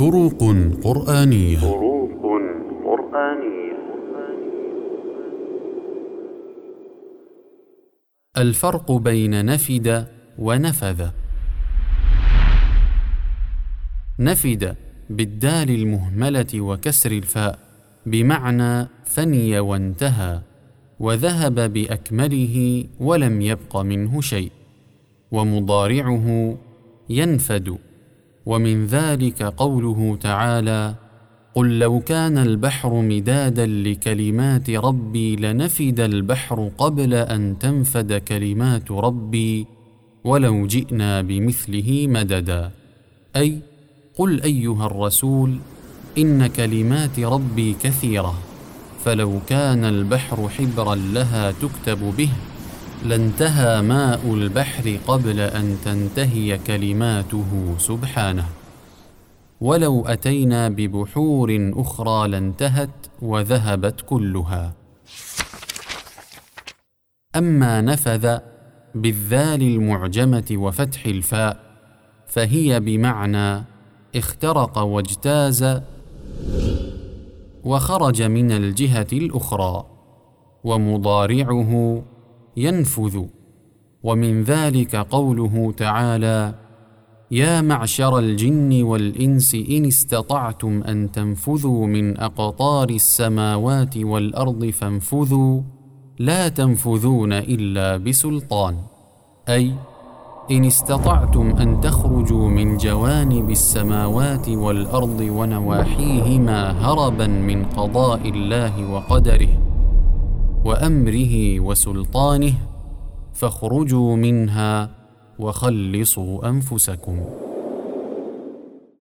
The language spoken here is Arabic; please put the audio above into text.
فروق قرآنية. فروق قرآنية. الفرق بين نفد ونفذ. نفد بالدال المهملة وكسر الفاء بمعنى فني وانتهى وذهب بأكمله ولم يبق منه شيء ومضارعه ينفد. ومن ذلك قوله تعالى قل لو كان البحر مدادا لكلمات ربي لنفد البحر قبل أن تنفد كلمات ربي ولو جئنا بمثله مددا. أي قل أيها الرسول إن كلمات ربي كثيرة فلو كان البحر حبرا لها تكتب به لانتهى ماء البحر قبل أن تنتهي كلماته سبحانه. ولو أتينا ببحور أخرى لانتهت وذهبت كلها. أما نفذ بالذال المعجمة وفتح الفاء فهي بمعنى اخترق واجتاز وخرج من الجهة الأخرى ومضارعه ينفذ. ومن ذلك قوله تعالى يا معشر الجن والإنس إن استطعتم أن تنفذوا من أقطار السماوات والأرض فانفذوا لا تنفذون إلا بسلطان. أي إن استطعتم أن تخرجوا من جوانب السماوات والأرض ونواحيهما هربا من قضاء الله وقدره. وأمره وسلطانه فاخرجوا منها وخلصوا أنفسكم.